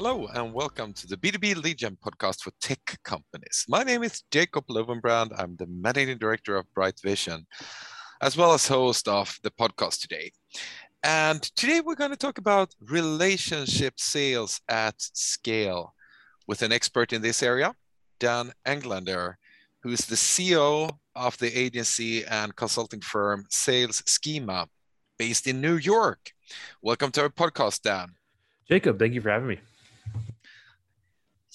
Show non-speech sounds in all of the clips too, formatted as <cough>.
Hello and welcome to the B2B Lead Gen podcast for tech companies. My name is Jacob Löwenbrand. I'm the managing director of Bright Vision, as well as host of the podcast today. And today we're going to talk about relationship sales at scale with an expert in this area, Dan Englander, who is the CEO of the agency and consulting firm Sales Schema based in New York. Welcome to our podcast, Dan. Jacob, thank you for having me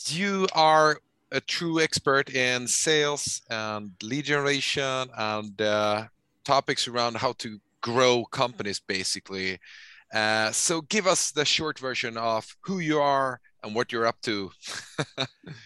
you are a true expert in sales and lead generation and uh, topics around how to grow companies basically. Uh, so give us the short version of who you are and what you're up to. <laughs>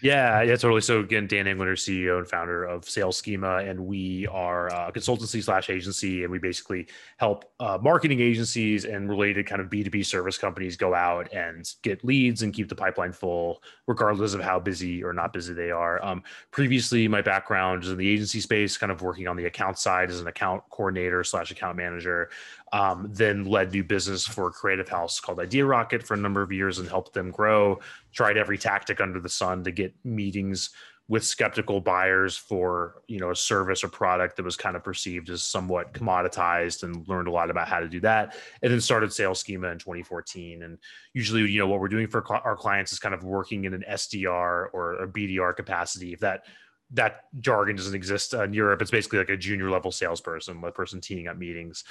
yeah, yeah, totally. So again, Dan Englander, CEO and founder of Sales Schema, and we are a consultancy slash agency, and we basically help uh, marketing agencies and related kind of B two B service companies go out and get leads and keep the pipeline full, regardless of how busy or not busy they are. Um, previously, my background is in the agency space, kind of working on the account side as an account coordinator slash account manager. Um, then led new business for a creative house called Idea Rocket for a number of years and helped them grow. Tried every tactic under the sun to get meetings with skeptical buyers for you know a service or product that was kind of perceived as somewhat commoditized and learned a lot about how to do that and then started sales schema in 2014 and usually you know what we're doing for our clients is kind of working in an sdr or a bdr capacity. If that that jargon doesn't exist in Europe. It's basically like a junior level salesperson, a person teeing up meetings,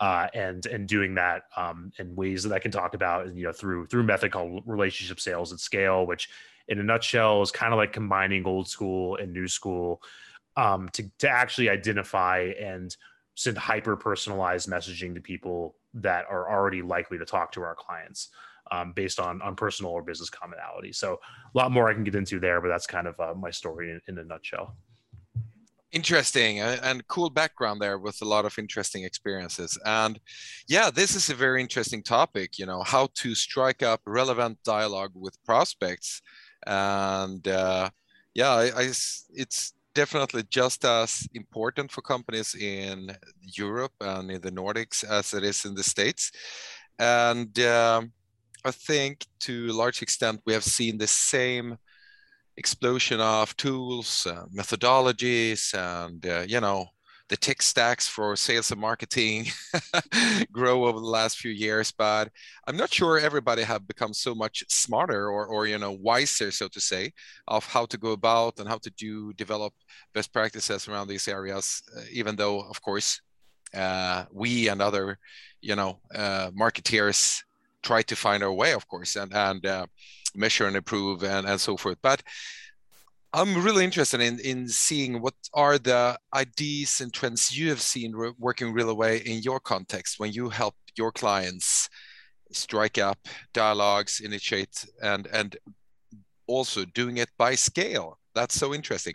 uh, and and doing that um, in ways that I can talk about, you know, through through method called relationship sales at scale, which in a nutshell is kind of like combining old school and new school um, to to actually identify and send hyper personalized messaging to people that are already likely to talk to our clients um, based on on personal or business commonality. So a lot more I can get into there, but that's kind of uh, my story in, in a nutshell. Interesting and cool background there with a lot of interesting experiences. And yeah, this is a very interesting topic. You know how to strike up relevant dialogue with prospects, and uh, yeah, I, I, it's definitely just as important for companies in Europe and in the Nordics as it is in the States. And um, I think to a large extent we have seen the same explosion of tools, uh, methodologies, and uh, you know the tech stacks for sales and marketing <laughs> grow over the last few years. But I'm not sure everybody have become so much smarter or or you know wiser, so to say, of how to go about and how to do develop best practices around these areas. Uh, even though, of course, uh, we and other you know uh, marketeers try to find our way, of course, and and uh, measure and improve and and so forth. But I'm really interested in in seeing what are the ideas and trends you have seen working really well in your context when you help your clients strike up dialogues, initiate, and and also doing it by scale. That's so interesting.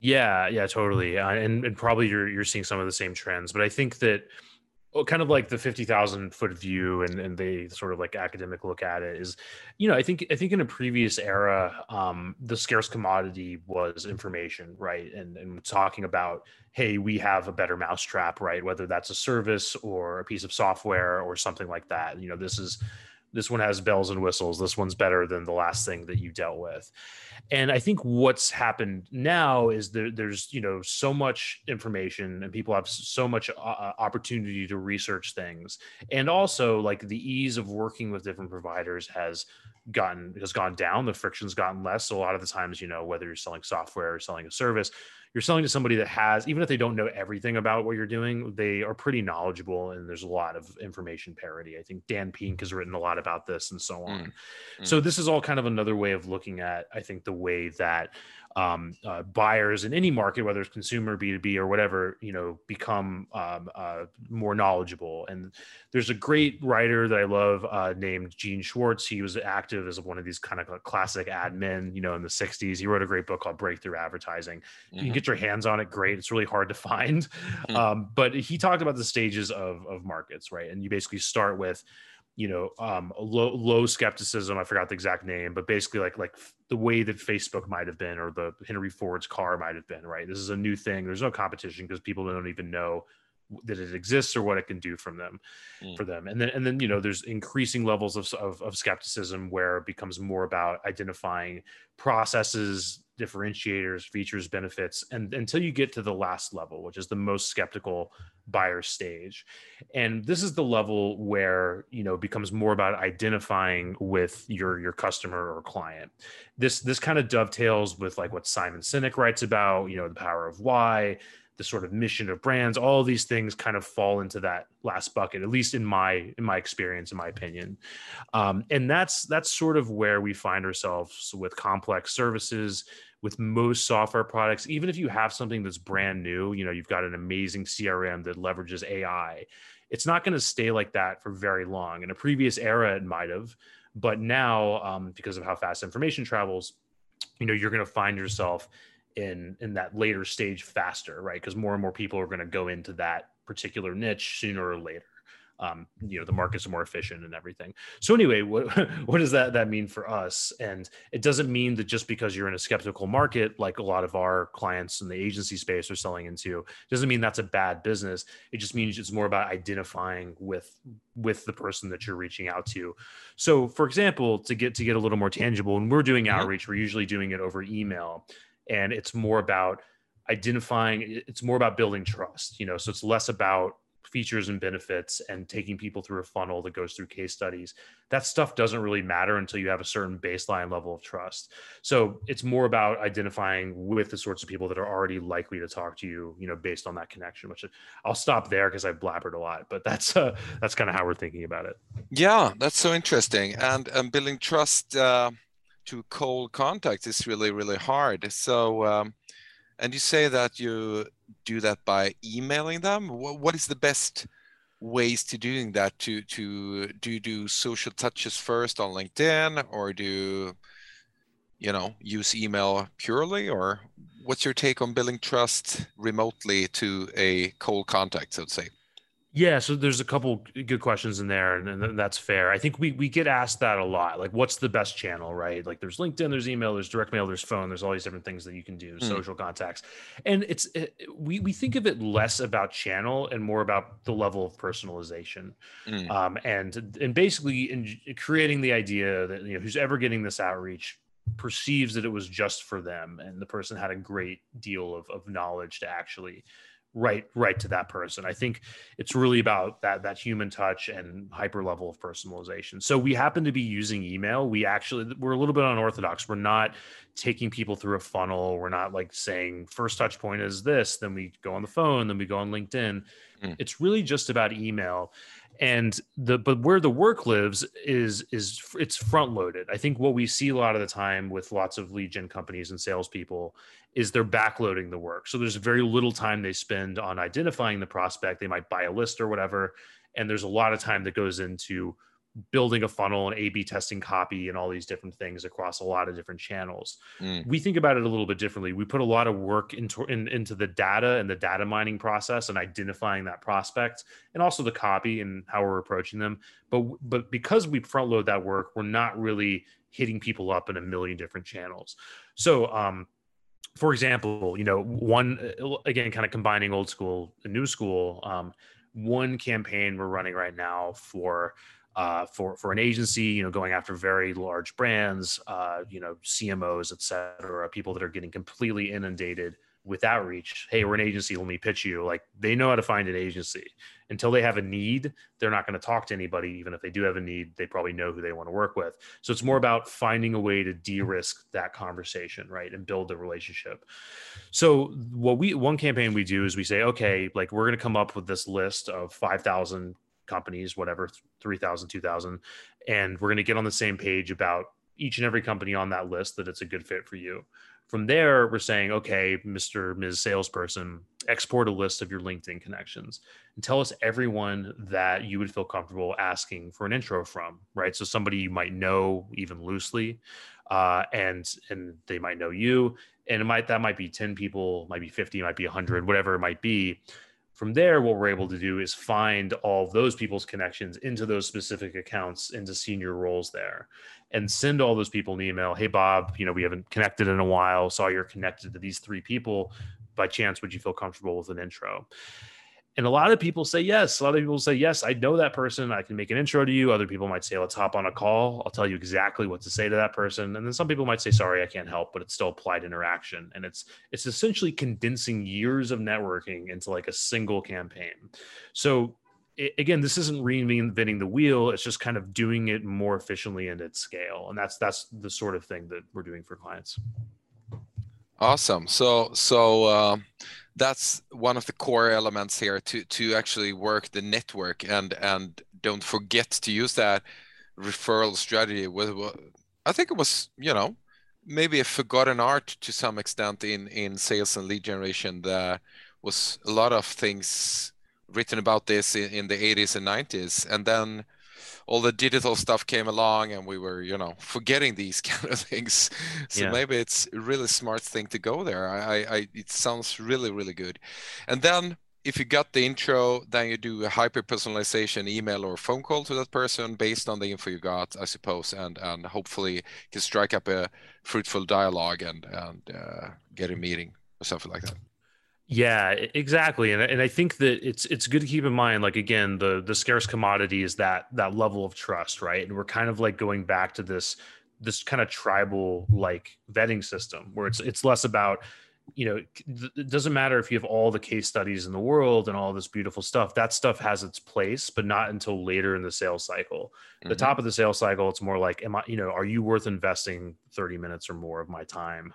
Yeah, yeah, totally, uh, and and probably you're you're seeing some of the same trends, but I think that well, kind of like the 50,000 foot view and, and they sort of like academic look at it is, you know, I think, I think in a previous era, um, the scarce commodity was information, right. And, and talking about, Hey, we have a better mousetrap, right. Whether that's a service or a piece of software or something like that, you know, this is, this one has bells and whistles. This one's better than the last thing that you dealt with. And i think what's happened now is there, there's you know so much information and people have so much uh, uh, opportunity to research things. And also like the ease of working with different providers has gotten has gone down. The friction's gotten less. So a lot of the times you know whether you're selling software or selling a service you're selling to somebody that has even if they don't know everything about what you're doing they are pretty knowledgeable and there's a lot of information parity i think dan pink has written a lot about this and so on mm. Mm. so this is all kind of another way of looking at i think the way that um, uh, buyers in any market, whether it's consumer, B2B, or whatever, you know, become um, uh, more knowledgeable. And there's a great writer that I love uh, named Gene Schwartz. He was active as one of these kind of classic admin, you know, in the 60s. He wrote a great book called Breakthrough Advertising. Mm-hmm. You can mm-hmm. get your hands on it, great. It's really hard to find. Mm-hmm. Um, but he talked about the stages of, of markets, right? And you basically start with, you know um low low skepticism i forgot the exact name but basically like like the way that facebook might have been or the henry ford's car might have been right? This is a new thing. There's no competition because people don't even know that it exists or what it can do from them mm. for them and then and then you know there's increasing levels of, of, of skepticism where it becomes more about identifying processes differentiators, features, benefits, and until you get to the last level, which is the most skeptical buyer stage. And this is the level where, you know, becomes more about identifying with your your customer or client. This this kind of dovetails with like what Simon Sinek writes about, you know, the power of why, the sort of mission of brands all these things kind of fall into that last bucket at least in my in my experience in my opinion. Um, and that's that's sort of where we find ourselves with complex services with most software products. Even if you have something that's brand new you know you've got an amazing crm that leverages ai it's not going to stay like that for very long. In a previous era it might have but now um, because of how fast information travels you know you're going to find yourself in in that later stage faster right? Because more and more people are going to go into that particular niche sooner or later. Um, you know the markets are more efficient and everything. So anyway what, <laughs> what does that that mean for us? And it doesn't mean that just because you're in a skeptical market like a lot of our clients in the agency space are selling into doesn't mean that's a bad business. It just means it's more about identifying with with the person that you're reaching out to. So for example to get to get a little more tangible when we're doing mm-hmm. outreach we're usually doing it over email and it's more about identifying it's more about building trust you know so it's less about features and benefits and taking people through a funnel that goes through case studies. That stuff doesn't really matter until you have a certain baseline level of trust. So it's more about identifying with the sorts of people that are already likely to talk to you you know based on that connection which i'll stop there because i've blabbered a lot but that's uh, that's kind of how we're thinking about it. Yeah that's so interesting. And um, building trust uh to cold contact is really really hard. So um, and you say that you do that by emailing them. What is the best ways to doing that? To to do you do social touches first on linkedin or do you know use email purely or what's your take on building trust remotely to a cold contact so to say yeah, so there's a couple good questions in there, and, and, that's fair. I think we we get asked that a lot. Like, what's the best channel, right? Like, there's LinkedIn, there's email, there's direct mail, there's phone, there's all these different things that you can do, mm. social contacts, and it's it, we we think of it less about channel and more about the level of personalization, mm. um, and and basically in creating the idea that you know who's ever getting this outreach perceives that it was just for them, and the person had a great deal of of knowledge to actually write write to that person. I think it's really about that that human touch and hyper level of personalization. So we happen to be using email. We actually we're a little bit unorthodox. We're not taking people through a funnel. We're not like saying first touch point is this. Then we go on the phone. Then we go on linkedin. Mm. it's really just about email and the but where the work lives is is it's front loaded. I think what we see a lot of the time with lots of lead gen companies and salespeople is they're backloading the work. So there's very little time they spend on identifying the prospect. They might buy a list or whatever, and there's a lot of time that goes into building a funnel and A/B testing copy and all these different things across a lot of different channels. Mm. We think about it a little bit differently. We put a lot of work into in, into the data and the data mining process and identifying that prospect, and also the copy and how we're approaching them. But but because we front load that work, we're not really hitting people up in a million different channels. So um, for example, you know, one again, kind of combining old school and new school. Um, one campaign we're running right now for uh, for for an agency, you know, going after very large brands, uh, you know, CMOs, et cetera, people that are getting completely inundated with outreach. Hey, we're an agency. Let me pitch you. Like they know how to find an agency. Until they have a need, they're not going to talk to anybody. Even if they do have a need, they probably know who they want to work with. So it's more about finding a way to de-risk that conversation, right, and build the relationship. So what we one campaign we do is we say, okay, like we're going to come up with this list of five thousand companies, whatever, 3,000, 2,000. And we're going to get on the same page about each and every company on that list that it's a good fit for you. From there, we're saying, okay, Mr. Ms. Salesperson, export a list of your LinkedIn connections and tell us everyone that you would feel comfortable asking for an intro from, right? So somebody you might know even loosely, uh, and and they might know you, and it might that might be ten people, might be fifty, might be hundred, whatever it might be. From there, what we're able to do is find all those people's connections into those specific accounts, into senior roles there, and send all those people an email. Hey, Bob, you know, we haven't connected in a while. Saw you're connected to these three people. By chance, would you feel comfortable with an intro? And a lot of people say yes. A lot of people say, yes, I know that person. I can make an intro to you. Other people might say, let's hop on a call. I'll tell you exactly what to say to that person. And then some people might say, sorry, I can't help, but it's still applied interaction. And it's it's essentially condensing years of networking into like a single campaign. So it, again, this isn't reinventing the wheel. It's just kind of doing it more efficiently and at scale. And that's that's the sort of thing that we're doing for clients. Awesome. So so um, that's one of the core elements here to to actually work the network and and don't forget to use that referral strategy. With I think it was you know maybe a forgotten art to some extent in in sales and lead generation. There was a lot of things written about this in, in the 80s and 90s and then all the digital stuff came along and we were you know forgetting these <laughs> kind of things. So yeah. maybe it's a really smart thing to go there. I, I it sounds really really good. And then if you got the intro then you do a hyper personalization email or phone call to that person based on the info you got i suppose and and hopefully can strike up a fruitful dialogue and and uh, get a meeting or something like that yeah, exactly. And, and I think that it's it's good to keep in mind, like again, the the scarce commodity is that that level of trust, right? And we're kind of like going back to this this kind of tribal like vetting system where it's it's less about you know it doesn't matter if you have all the case studies in the world and all this beautiful stuff that stuff has its place but not until later in the sales cycle mm-hmm. the top of the sales cycle it's more like am i you know are you worth investing 30 minutes or more of my time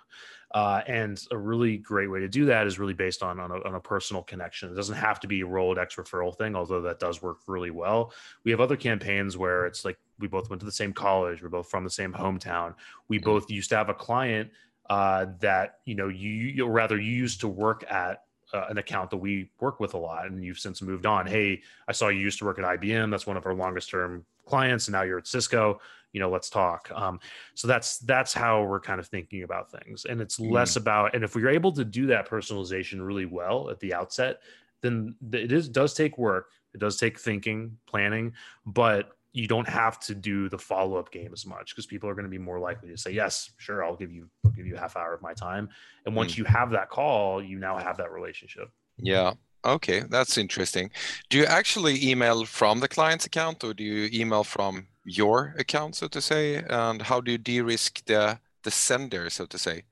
uh, and a really great way to do that is really based on on a, on a, personal connection. It doesn't have to be a Rolodex referral thing, although that does work really well. We have other campaigns where it's like we both went to the same college, we're both from the same hometown. We mm-hmm. both used to have a client uh, that you know you, you rather you used to work at uh, an account that we work with a lot and you've since moved on. Hey i saw you used to work at ibm that's one of our longest term clients and now you're at cisco. You know let's talk. Um, so that's that's how we're kind of thinking about things. And it's mm. less about and if we're able to do that personalization really well at the outset then it is does take work. It does take thinking planning but you don't have to do the follow-up game as much because people are going to be more likely to say yes sure i'll give you i'll give you a half hour of my time. And once mm. you have that call you now have that relationship. Yeah. Okay that's interesting. Do you actually email from the client's account or do you email from your account, so to say, and how do you de-risk the the sender, so to say?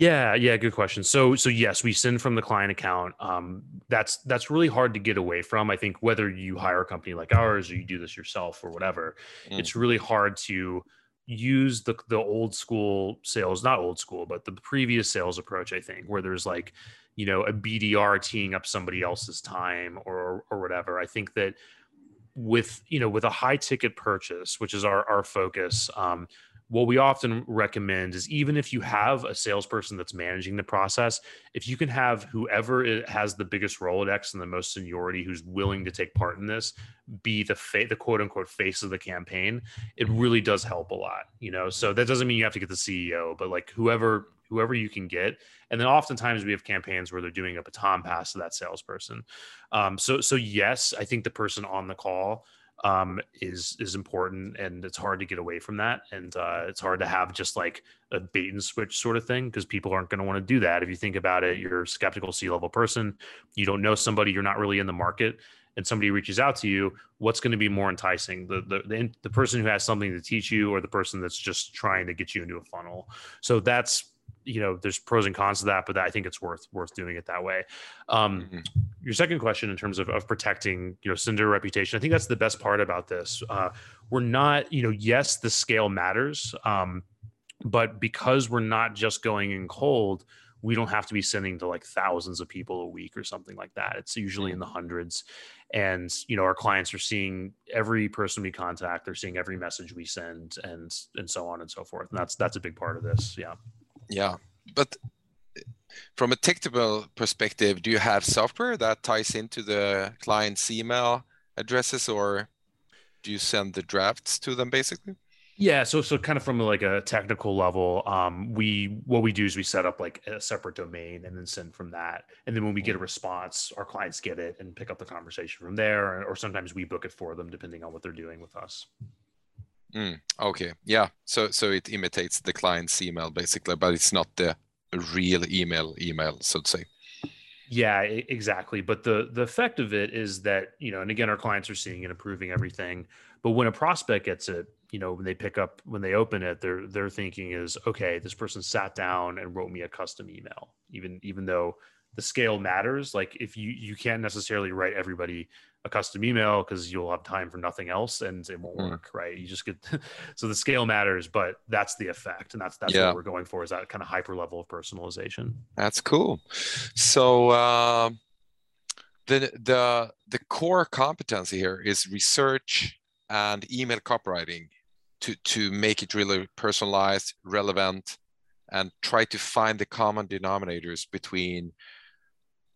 Yeah, yeah, good question. So, so yes, we send from the client account. Um, that's that's really hard to get away from. I think whether you hire a company like ours or you do this yourself or whatever, mm. it's really hard to use the the old school sales, not old school, but the previous sales approach. I think where there's like, you know, a BDR teeing up somebody else's time or or whatever. I think that with you know with a high ticket purchase which is our our focus um, what we often recommend is even if you have a salesperson that's managing the process if you can have whoever has the biggest rolodex and the most seniority who's willing to take part in this be the fa- the quote unquote face of the campaign it really does help a lot you know so that doesn't mean you have to get the ceo but like whoever whoever you can get. And then oftentimes we have campaigns where they're doing a baton pass to that salesperson. Um, so so yes, I think the person on the call um, is is important, and it's hard to get away from that. And uh, it's hard to have just like a bait and switch sort of thing because people aren't going to want to do that. If you think about it, you're a skeptical C level person, you don't know somebody, you're not really in the market and somebody reaches out to you, what's going to be more enticing? The, the the the, person who has something to teach you, or the person that's just trying to get you into a funnel? So that's you know there's pros and cons to that but i think it's worth worth doing it that way. Um, mm-hmm. your second question in terms of, of protecting you know sender reputation i think that's the best part about this. Uh, we're not you know yes the scale matters um, but because we're not just going in cold we don't have to be sending to like thousands of people a week or something like that. It's usually in the hundreds. And you know our clients are seeing every person we contact they're seeing every message we send and and so on and so forth. And that's that's a big part of this yeah yeah, but from a technical perspective, do you have software that ties into the client's email addresses, or do you send the drafts to them basically? Yeah, so so kind of from like a technical level, um, we what we do is we set up like a separate domain and then send from that, and then when we get a mm. response, our clients get it and pick up the conversation from there, or, sometimes we book it for them depending on what they're doing with us. Mm, okay, yeah, so so it imitates the client's email basically, but it's not the real email email, so to say. Yeah, exactly. But the the effect of it is that you know, and again, our clients are seeing and approving everything. But when a prospect gets it, you know when they pick up when they open it their thinking is okay this person sat down and wrote me a custom email even even though the scale matters like if you you can't necessarily write everybody a custom email because you'll have time for nothing else and it won't mm. work right you just get <laughs> so the scale matters but that's the effect and that's that's yeah. what we're going for is that kind of hyper level of personalization that's cool so uh, the the the core competency here is research and email copywriting to to make it really personalized, relevant, and try to find the common denominators between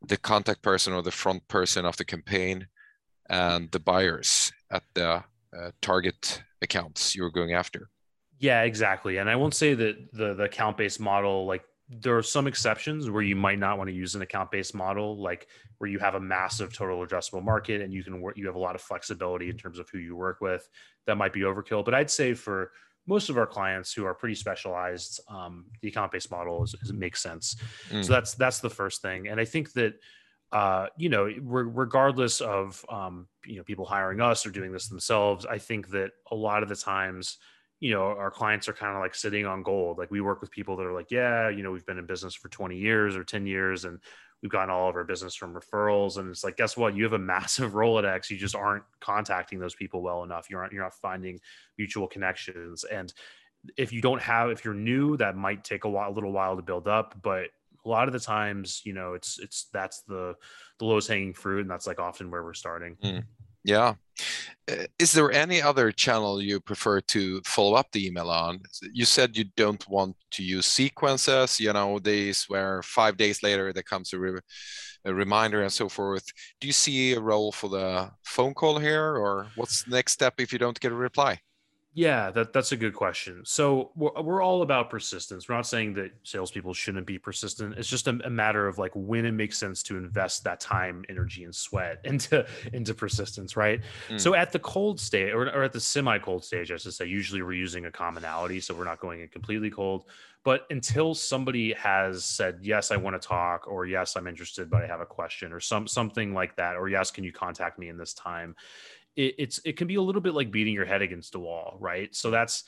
the contact person or the front person of the campaign and the buyers at the uh, target accounts you're going after. Yeah, exactly. And I won't say that the the account based model like there are some exceptions where you might not want to use an account based model, like where you have a massive total addressable market and you can work, you have a lot of flexibility in terms of who you work with. That might be overkill. But I'd say for most of our clients who are pretty specialized, um, the account based model is, is, makes sense. Mm. So that's that's the first thing. And I think that uh, you know, re- regardless of um, you know people hiring us or doing this themselves, I think that a lot of the times you know our clients are kind of like sitting on gold. Like we work with people that are like yeah you know we've been in business for 20 years or 10 years and we've gotten all of our business from referrals. And it's like guess what? You have a <laughs> massive rolodex. You just aren't contacting those people well enough. You aren't you're not finding mutual connections. And if you don't have if you're new that might take a while a little while to build up but a lot of the times you know it's it's that's the the lowest hanging fruit and that's like often where we're starting mm. Yeah. Uh, is there any other channel you prefer to follow up the email on? You said you don't want to use sequences, you know, these where five days later there comes a, re a reminder and so forth. Do you see a role for the phone call here, or what's the next step if you don't get a reply? Yeah, that, that's a good question. So we're, we're all about persistence. We're not saying that salespeople shouldn't be persistent. It's just a, a, matter of like when it makes sense to invest that time, energy, and sweat <laughs> into into persistence, right? Mm. So at the cold stage or, or at the semi-cold stage, I should say, usually we're using a commonality, so we're not going in completely cold. But until somebody has said yes, I want to talk, or yes, I'm interested, but I have a question, or some something like that, or yes, can you contact me in this time? It, it's it can be a little bit like beating your head against a wall, right? So that's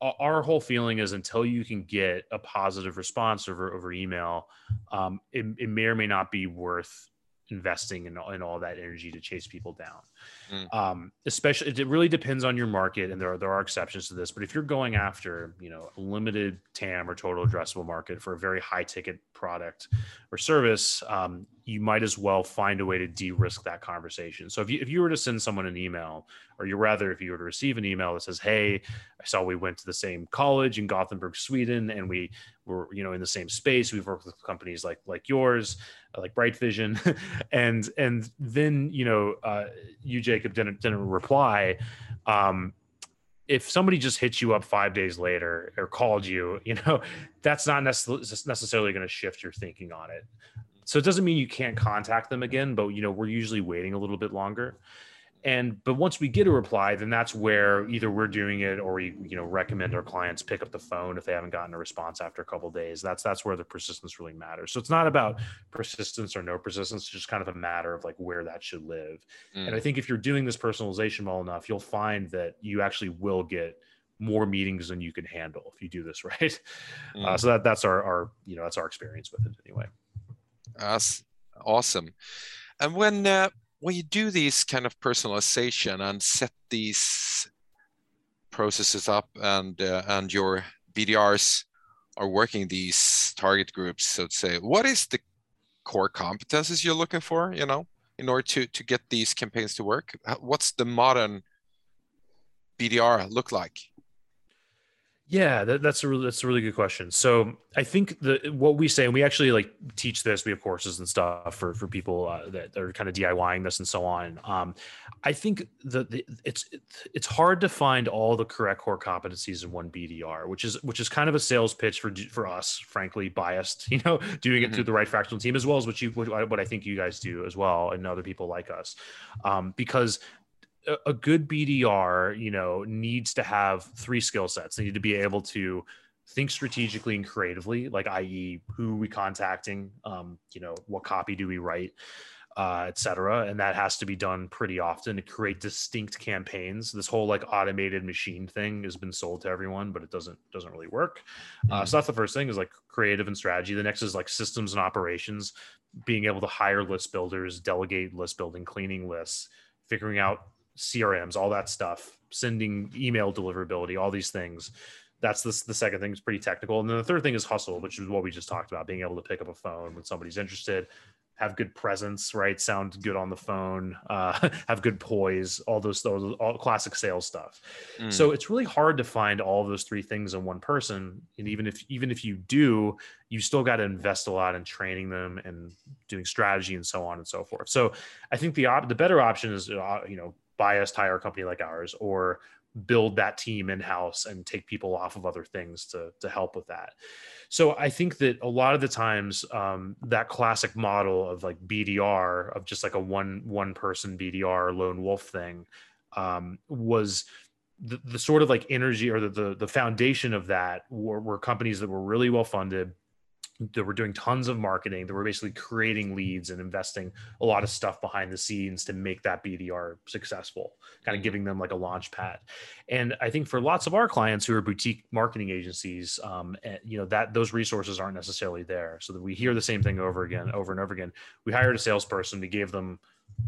our whole feeling is until you can get a positive response over over email, um, it, it may or may not be worth investing in, in all that energy to chase people down. Mm. Um, especially, it really depends on your market, and there are there are exceptions to this. But if you're going after, you know, a limited TAM or total addressable market for a very high ticket product or service, um, you might as well find a way to de-risk that conversation. So if you if you were to send someone an email, or you rather if you were to receive an email that says, "Hey, I saw we went to the same college in Gothenburg, Sweden, and we were you know in the same space. We've worked with companies like like yours, like Bright Vision, <laughs> and and then you know uh, you Jacob didn't didn't reply. Um, if somebody just hits you up five days later or called you, you know, <laughs> that's not necessarily going to shift your thinking on it. So it doesn't mean you can't contact them again, but you know, we're usually waiting a little bit longer. And but once we get a reply then that's where either we're doing it or we you know recommend our clients pick up the phone if they haven't gotten a response after a couple days. That's that's where the persistence really matters. So it's not about persistence or no persistence. It's just kind of a matter of like where that should live. Mm. and i think if you're doing this personalization well enough you'll find that you actually will get more meetings than you can handle if you do this <laughs> right. Uh, mm. uh, so that that's our our you know that's our experience with it anyway that's awesome and when uh, when you do these kind of personalization and set these processes up and uh, and your BDRs are working these target groups, so to say, what is the core competences you're looking for, you know, in order to to get these campaigns to work? What's the modern BDR look like? Yeah, that, that's a really, that's a really good question. So I think the what we say, and we actually like teach this. We have courses and stuff for for people uh, that are kind of DIYing this and so on. Um, I think the, the it's it's hard to find all the correct core competencies in one BDR, which is which is kind of a sales pitch for for us, frankly, biased. <laughs> You know, doing it mm-hmm. through the right fractional team as well as what you what, what I think you guys do as well, and other people like us, um, because a good BDR, you know, needs to have three skill sets. They need to be able to think strategically and creatively, like i.e., who are we contacting, um, you know, what copy do we write, uh, et cetera. And that has to be done pretty often to create distinct campaigns. This whole like automated machine thing has been sold to everyone, but it doesn't doesn't really work. Mm. Uh, so that's the first thing is like creative and strategy. The next is like systems and operations, being able to hire list builders, delegate list building, cleaning lists, figuring out CRMs, all that stuff, sending email deliverability, all these things. That's the, the second thing is pretty technical. And then the third thing is hustle, which is what we just talked about, being able to pick up a phone when somebody's interested, have good presence, right? Sound good on the phone, uh, <laughs> have good poise, all those, those all classic sales stuff. Mm. So it's really hard to find all those three things in one person. And even if even if you do, you still got to invest a lot in training them and doing strategy and so on and so forth. So I think the op- the better option is uh, you know hire a company like ours or build that team in house and take people off of other things to to help with that. So I think that a lot of the times um, that classic model of like BDR of just like a one one person BDR lone wolf thing um, was the, the sort of like energy or the, the the foundation of that were, were companies that were really well funded that were doing tons of marketing that were basically creating leads and investing a lot of stuff behind the scenes to make that bdr successful kind of giving them like a launch pad. And i think for lots of our clients who are boutique marketing agencies um, eh, you know that those resources aren't necessarily there. So that we hear the same thing over again over and over again. We hired a salesperson we gave them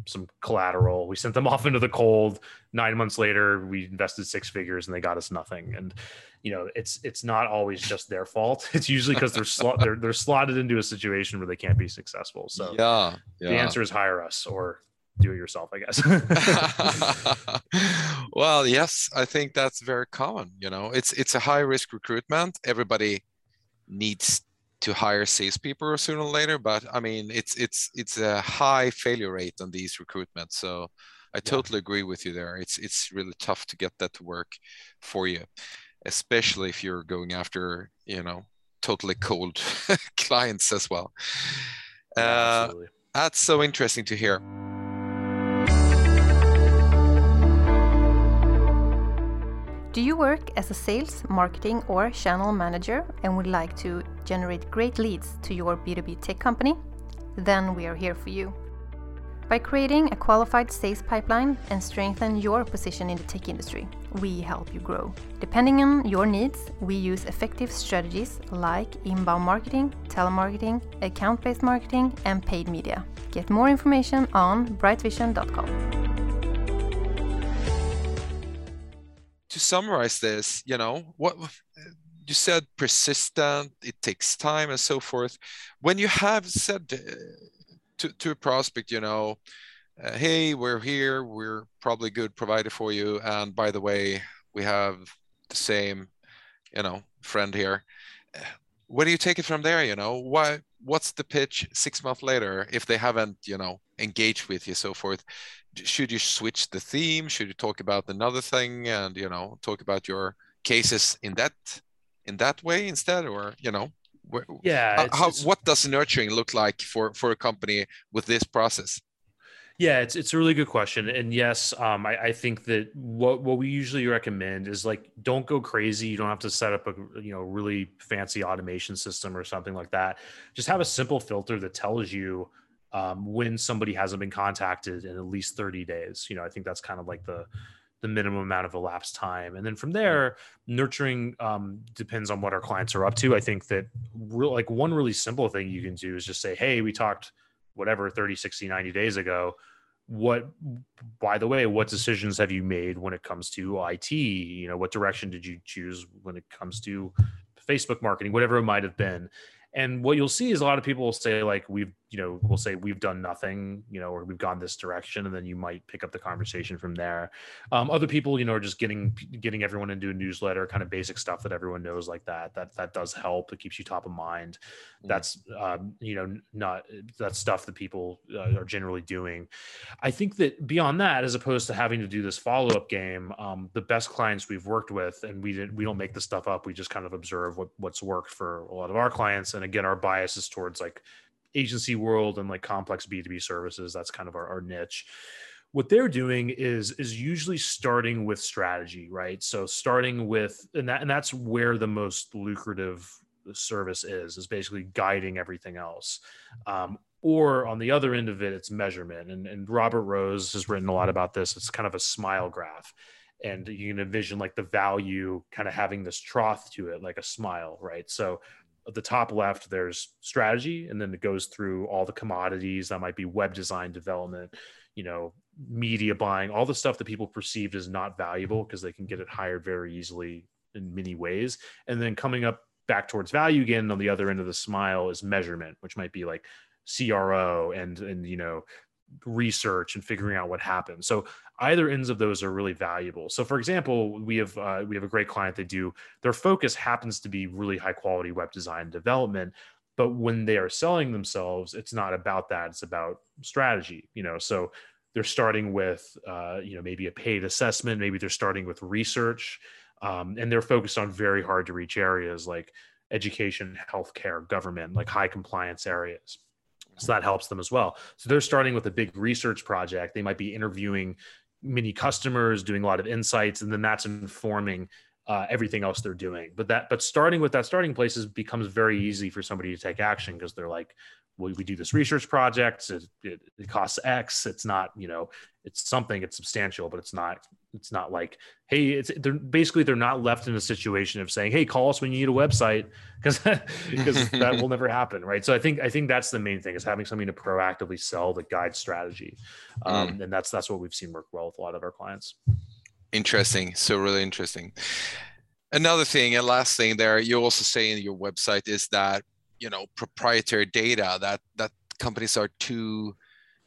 some collateral. We sent them <laughs> off into the cold. Nine months later, we invested six figures and they got us nothing. And you know, it's it's not always just their fault. <laughs> It's usually because they're, sl- they're they're slotted into a situation where they can't be successful. So yeah, yeah. the answer is hire us or do it yourself, I guess. <laughs> well, yes, I think that's very common. You know, it's it's a high risk recruitment. Everybody needs to hire salespeople sooner or later, but I mean, it's it's it's a high failure rate on these recruitments. So I totally yeah. agree with you there. It's it's really tough to get that to work for you, especially if you're going after you know totally cold <laughs> clients as well. Yeah, uh, that's so interesting to hear. Do you work as a sales, marketing, or channel manager and would like to generate great leads to your B2B tech company? Then we are here for you. By creating a qualified sales pipeline and strengthen your position in the tech industry, we help you grow. Depending on your needs, we use effective strategies like inbound marketing, telemarketing, account based marketing, and paid media. Get more information on brightvision.com. to summarize this, you know, what you said persistent, it takes time and so forth. When you have said uh, to, to a prospect, you know, uh, hey, we're here, we're probably good provider for you. And by the way, we have the same, you know, friend here. Where do you take it from there? You know, why, what's the pitch six months later if they haven't, you know, engaged with you, so forth? Should you switch the theme should you talk about another thing and you know talk about your cases in that in that way instead or you know yeah how, what does nurturing look like for for a company with this process yeah, it's it's a really good question, and yes, um, I, I think that what what we usually recommend is like don't go crazy. You don't have to set up a you know really fancy automation system or something like that. Just have a simple filter that tells you um, when somebody hasn't been contacted in at least 30 days. You know, I think that's kind of like the the minimum amount of elapsed time. And then from there, nurturing um, depends on what our clients are up to. I think that real, like one really simple thing you can do is just say, Hey, we talked whatever 30, 60, 90 days ago. What, by the way, what decisions have you made when it comes to IT? You know, what direction did you choose when it comes to Facebook marketing, whatever it might have been? And what you'll see is a lot of people will say, like, we've you know we'll say we've done nothing you know or we've gone this direction and then you might pick up the conversation from there. Um, other people you know are just getting getting everyone into a newsletter kind of basic stuff that everyone knows like that that that does help it keeps you top of mind. Mm. that's um, you know not that stuff that people uh, are generally doing. I think that beyond that as opposed to having to do this follow-up game um, the best clients we've worked with and we didn't we don't make the stuff up we just kind of observe what what's worked for a lot of our clients and again our bias is towards like agency world and like complex B2B services. That's kind of our, our niche. What they're doing is is usually starting with strategy, right? So starting with and that and that's where the most lucrative service is is basically guiding everything else. Um, or on the other end of it, it's measurement. And, and Robert Rose has written a lot about this. It's kind of a smile graph and you can envision like the value kind of having this trough to it like a smile right so at the top left there's strategy and then it goes through all the commodities that might be web design development you know media buying all the stuff that people perceived as not valuable mm-hmm. because they can get it hired very easily in many ways. And then coming up back towards value again on the other end of the smile is measurement which might be like cro and and you know research and figuring out what happened. So either ends of those are really valuable. So for example, we have uh, we have a great client that do their focus happens to be really high quality web design development, but when they are selling themselves, it's not about that. It's about strategy. You know, so they're starting with uh, you know maybe a paid assessment, maybe they're starting with research, um, and they're focused on very hard to reach areas like education, healthcare, government, like high compliance areas. So that helps them as well. So they're starting with a big research project. They might be interviewing many customers, doing a lot of insights, and then that's informing uh, everything else they're doing. But that, but starting with that starting place is becomes very easy for somebody to take action because they're like, well, we do this research project. It, it, it, costs X. It's not, you know, it's something. It's substantial, but it's not. It's not like, hey, it's they're basically they're not left in a situation of saying, hey, call us when you need a website, because because <laughs> that will never happen, right? So I think I think that's the main thing is having something to proactively sell the guide strategy, um, mm. and that's that's what we've seen work well with a lot of our clients. Interesting. So really interesting. Another thing and last thing there, you also say in your website is that you know proprietary data that that companies are too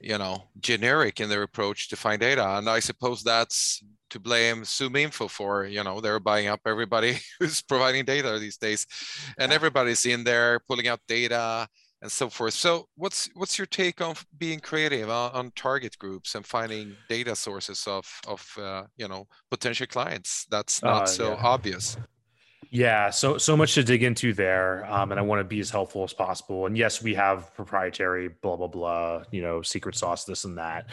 you know generic in their approach to find data. And i suppose that's to blame ZoomInfo for you know they're buying up everybody <laughs> who's providing data these days. And everybody's in there pulling out data and so forth. So what's what's your take on being creative on, on target groups and finding data sources of of uh, you know potential clients? That's not uh, so yeah. obvious yeah, so so much to dig into there, um, and I want to be as helpful as possible. And yes, we have proprietary blah blah blah, you know, secret sauce, this and that.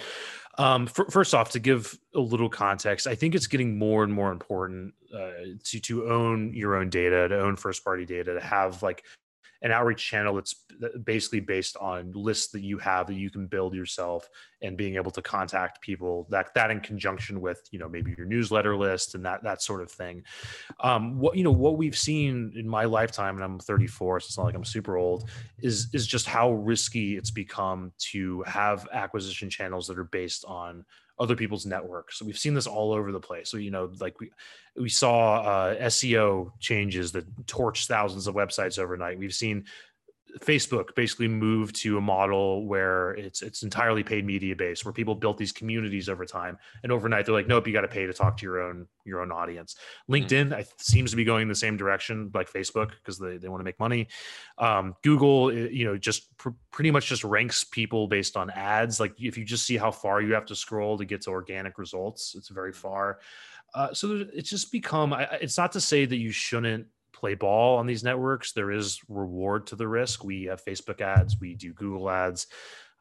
Um, for, first off, to give a little context, I think it's getting more and more important uh, to to own your own data, to own first party data, to have like an outreach channel that's basically based on lists that you have that you can build yourself and being able to contact people that that in conjunction with you know maybe your newsletter list and that that sort of thing. Um, what you know what we've seen in my lifetime and i'm 34 so it's not like i'm super old is is just how risky it's become to have acquisition channels that are based on other people's networks. So we've seen this all over the place. So you know, like we we saw uh, SEO changes that torch thousands of websites overnight. We've seen Facebook basically moved to a model where it's it's entirely paid media based, where people built these communities over time, and overnight they're like, nope, you got to pay to talk to your own your own audience. Mm-hmm. LinkedIn mm-hmm. seems to be going the same direction, like Facebook, because they, they want to make money. Um, Google, you know, just pr- pretty much just ranks people based on ads. Like if you just see how far you have to scroll to get to organic results, it's very far. Uh, so it's just become. It's not to say that you shouldn't play ball on these networks. There is reward to the risk. We have Facebook ads, we do Google ads,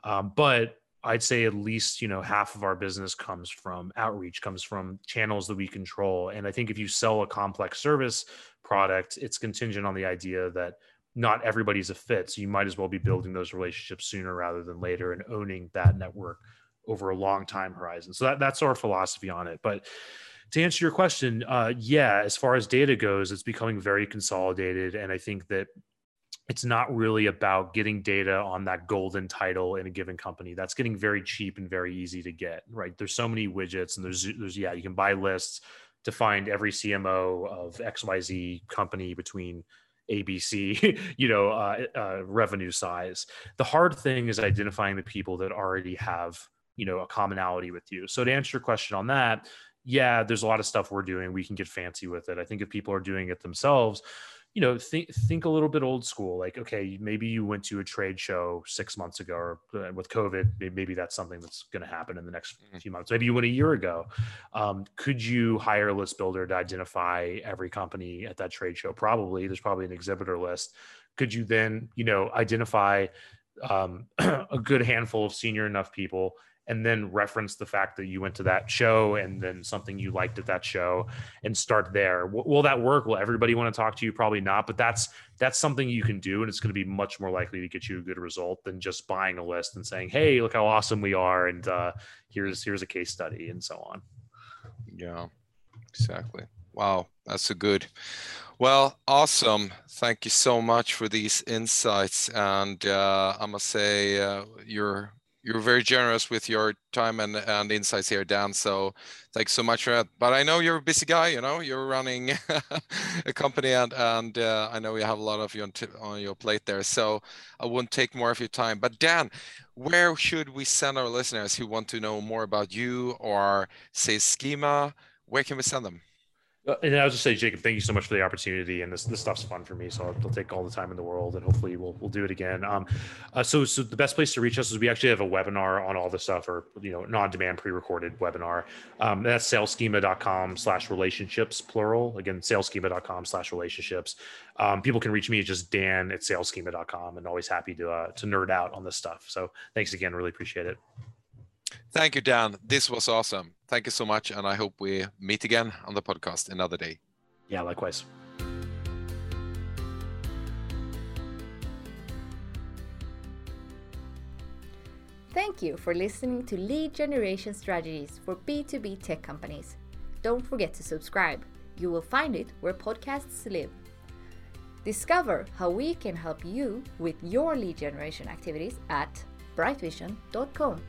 um, but I'd say at least you know half of our business comes from outreach, comes from channels that we control. And I think if you sell a complex service product, it's contingent on the idea that not everybody's a fit. So you might as well be building those relationships sooner rather than later and owning that network over a long time horizon. So that, that's our philosophy on it. But to answer your question, uh, yeah, as far as data goes, it's becoming very consolidated, and I think that it's not really about getting data on that golden title in a given company. That's getting very cheap and very easy to get. Right? There's so many widgets, and there's there's yeah, you can buy lists to find every CMO of XYZ company between ABC, <laughs> you know, uh, uh, revenue size. The hard thing is identifying the people that already have, you know, a commonality with you. So to answer your question on that, yeah, there's a lot of stuff we're doing. We can get fancy with it. I think if people are doing it themselves, you know, think think a little bit old school. Like, okay, maybe you went to a trade show six months ago, or uh, with COVID, maybe that's something that's going to happen in the next mm-hmm. few months. Maybe you went a year ago. Um, could you hire a list builder to identify every company at that trade show? Probably. There's probably an exhibitor list. Could you then, you know, identify um, <clears throat> a good handful of senior enough people and then reference the fact that you went to that show and then something you liked at that show and start there will that work will everybody want to talk to you probably not but that's that's something you can do and it's going to be much more likely to get you a good result than just buying a list and saying hey look how awesome we are and uh, here's here's a case study and so on yeah exactly wow that's a good well, awesome. Thank you so much for these insights. And uh, I must say, uh, you're you're very generous with your time and, and insights here, Dan. So thanks so much for that. But I know you're a busy guy. You know, you're running <laughs> a company, and and uh, I know you have a lot of your on your plate there. So I won't take more of your time. But Dan, where should we send our listeners who want to know more about you or Sales Schema? Where can we send them? Uh, and I was just say, Jacob, thank you so much for the opportunity. And this this stuff's fun for me, so I'll, I'll take all the time in the world, and hopefully we'll we'll do it again. Um, uh, so so the best place to reach us is we actually have a webinar on all this stuff, or you know, non-demand pre-recorded webinar. Um, that's salesschema.com/slash relationships plural. Again, salesschema.com slash relationships. Um, people can reach me just Dan at salesschema.com, and always happy to uh, to nerd out on this stuff. So thanks again, really appreciate it. Thank you, Dan. This was awesome. Thank you so much. And I hope we meet again on the podcast another day. Yeah, likewise. Thank you for listening to Lead Generation Strategies for B2B tech companies. Don't forget to subscribe. You will find it where podcasts live. Discover how we can help you with your lead generation activities at brightvision.com.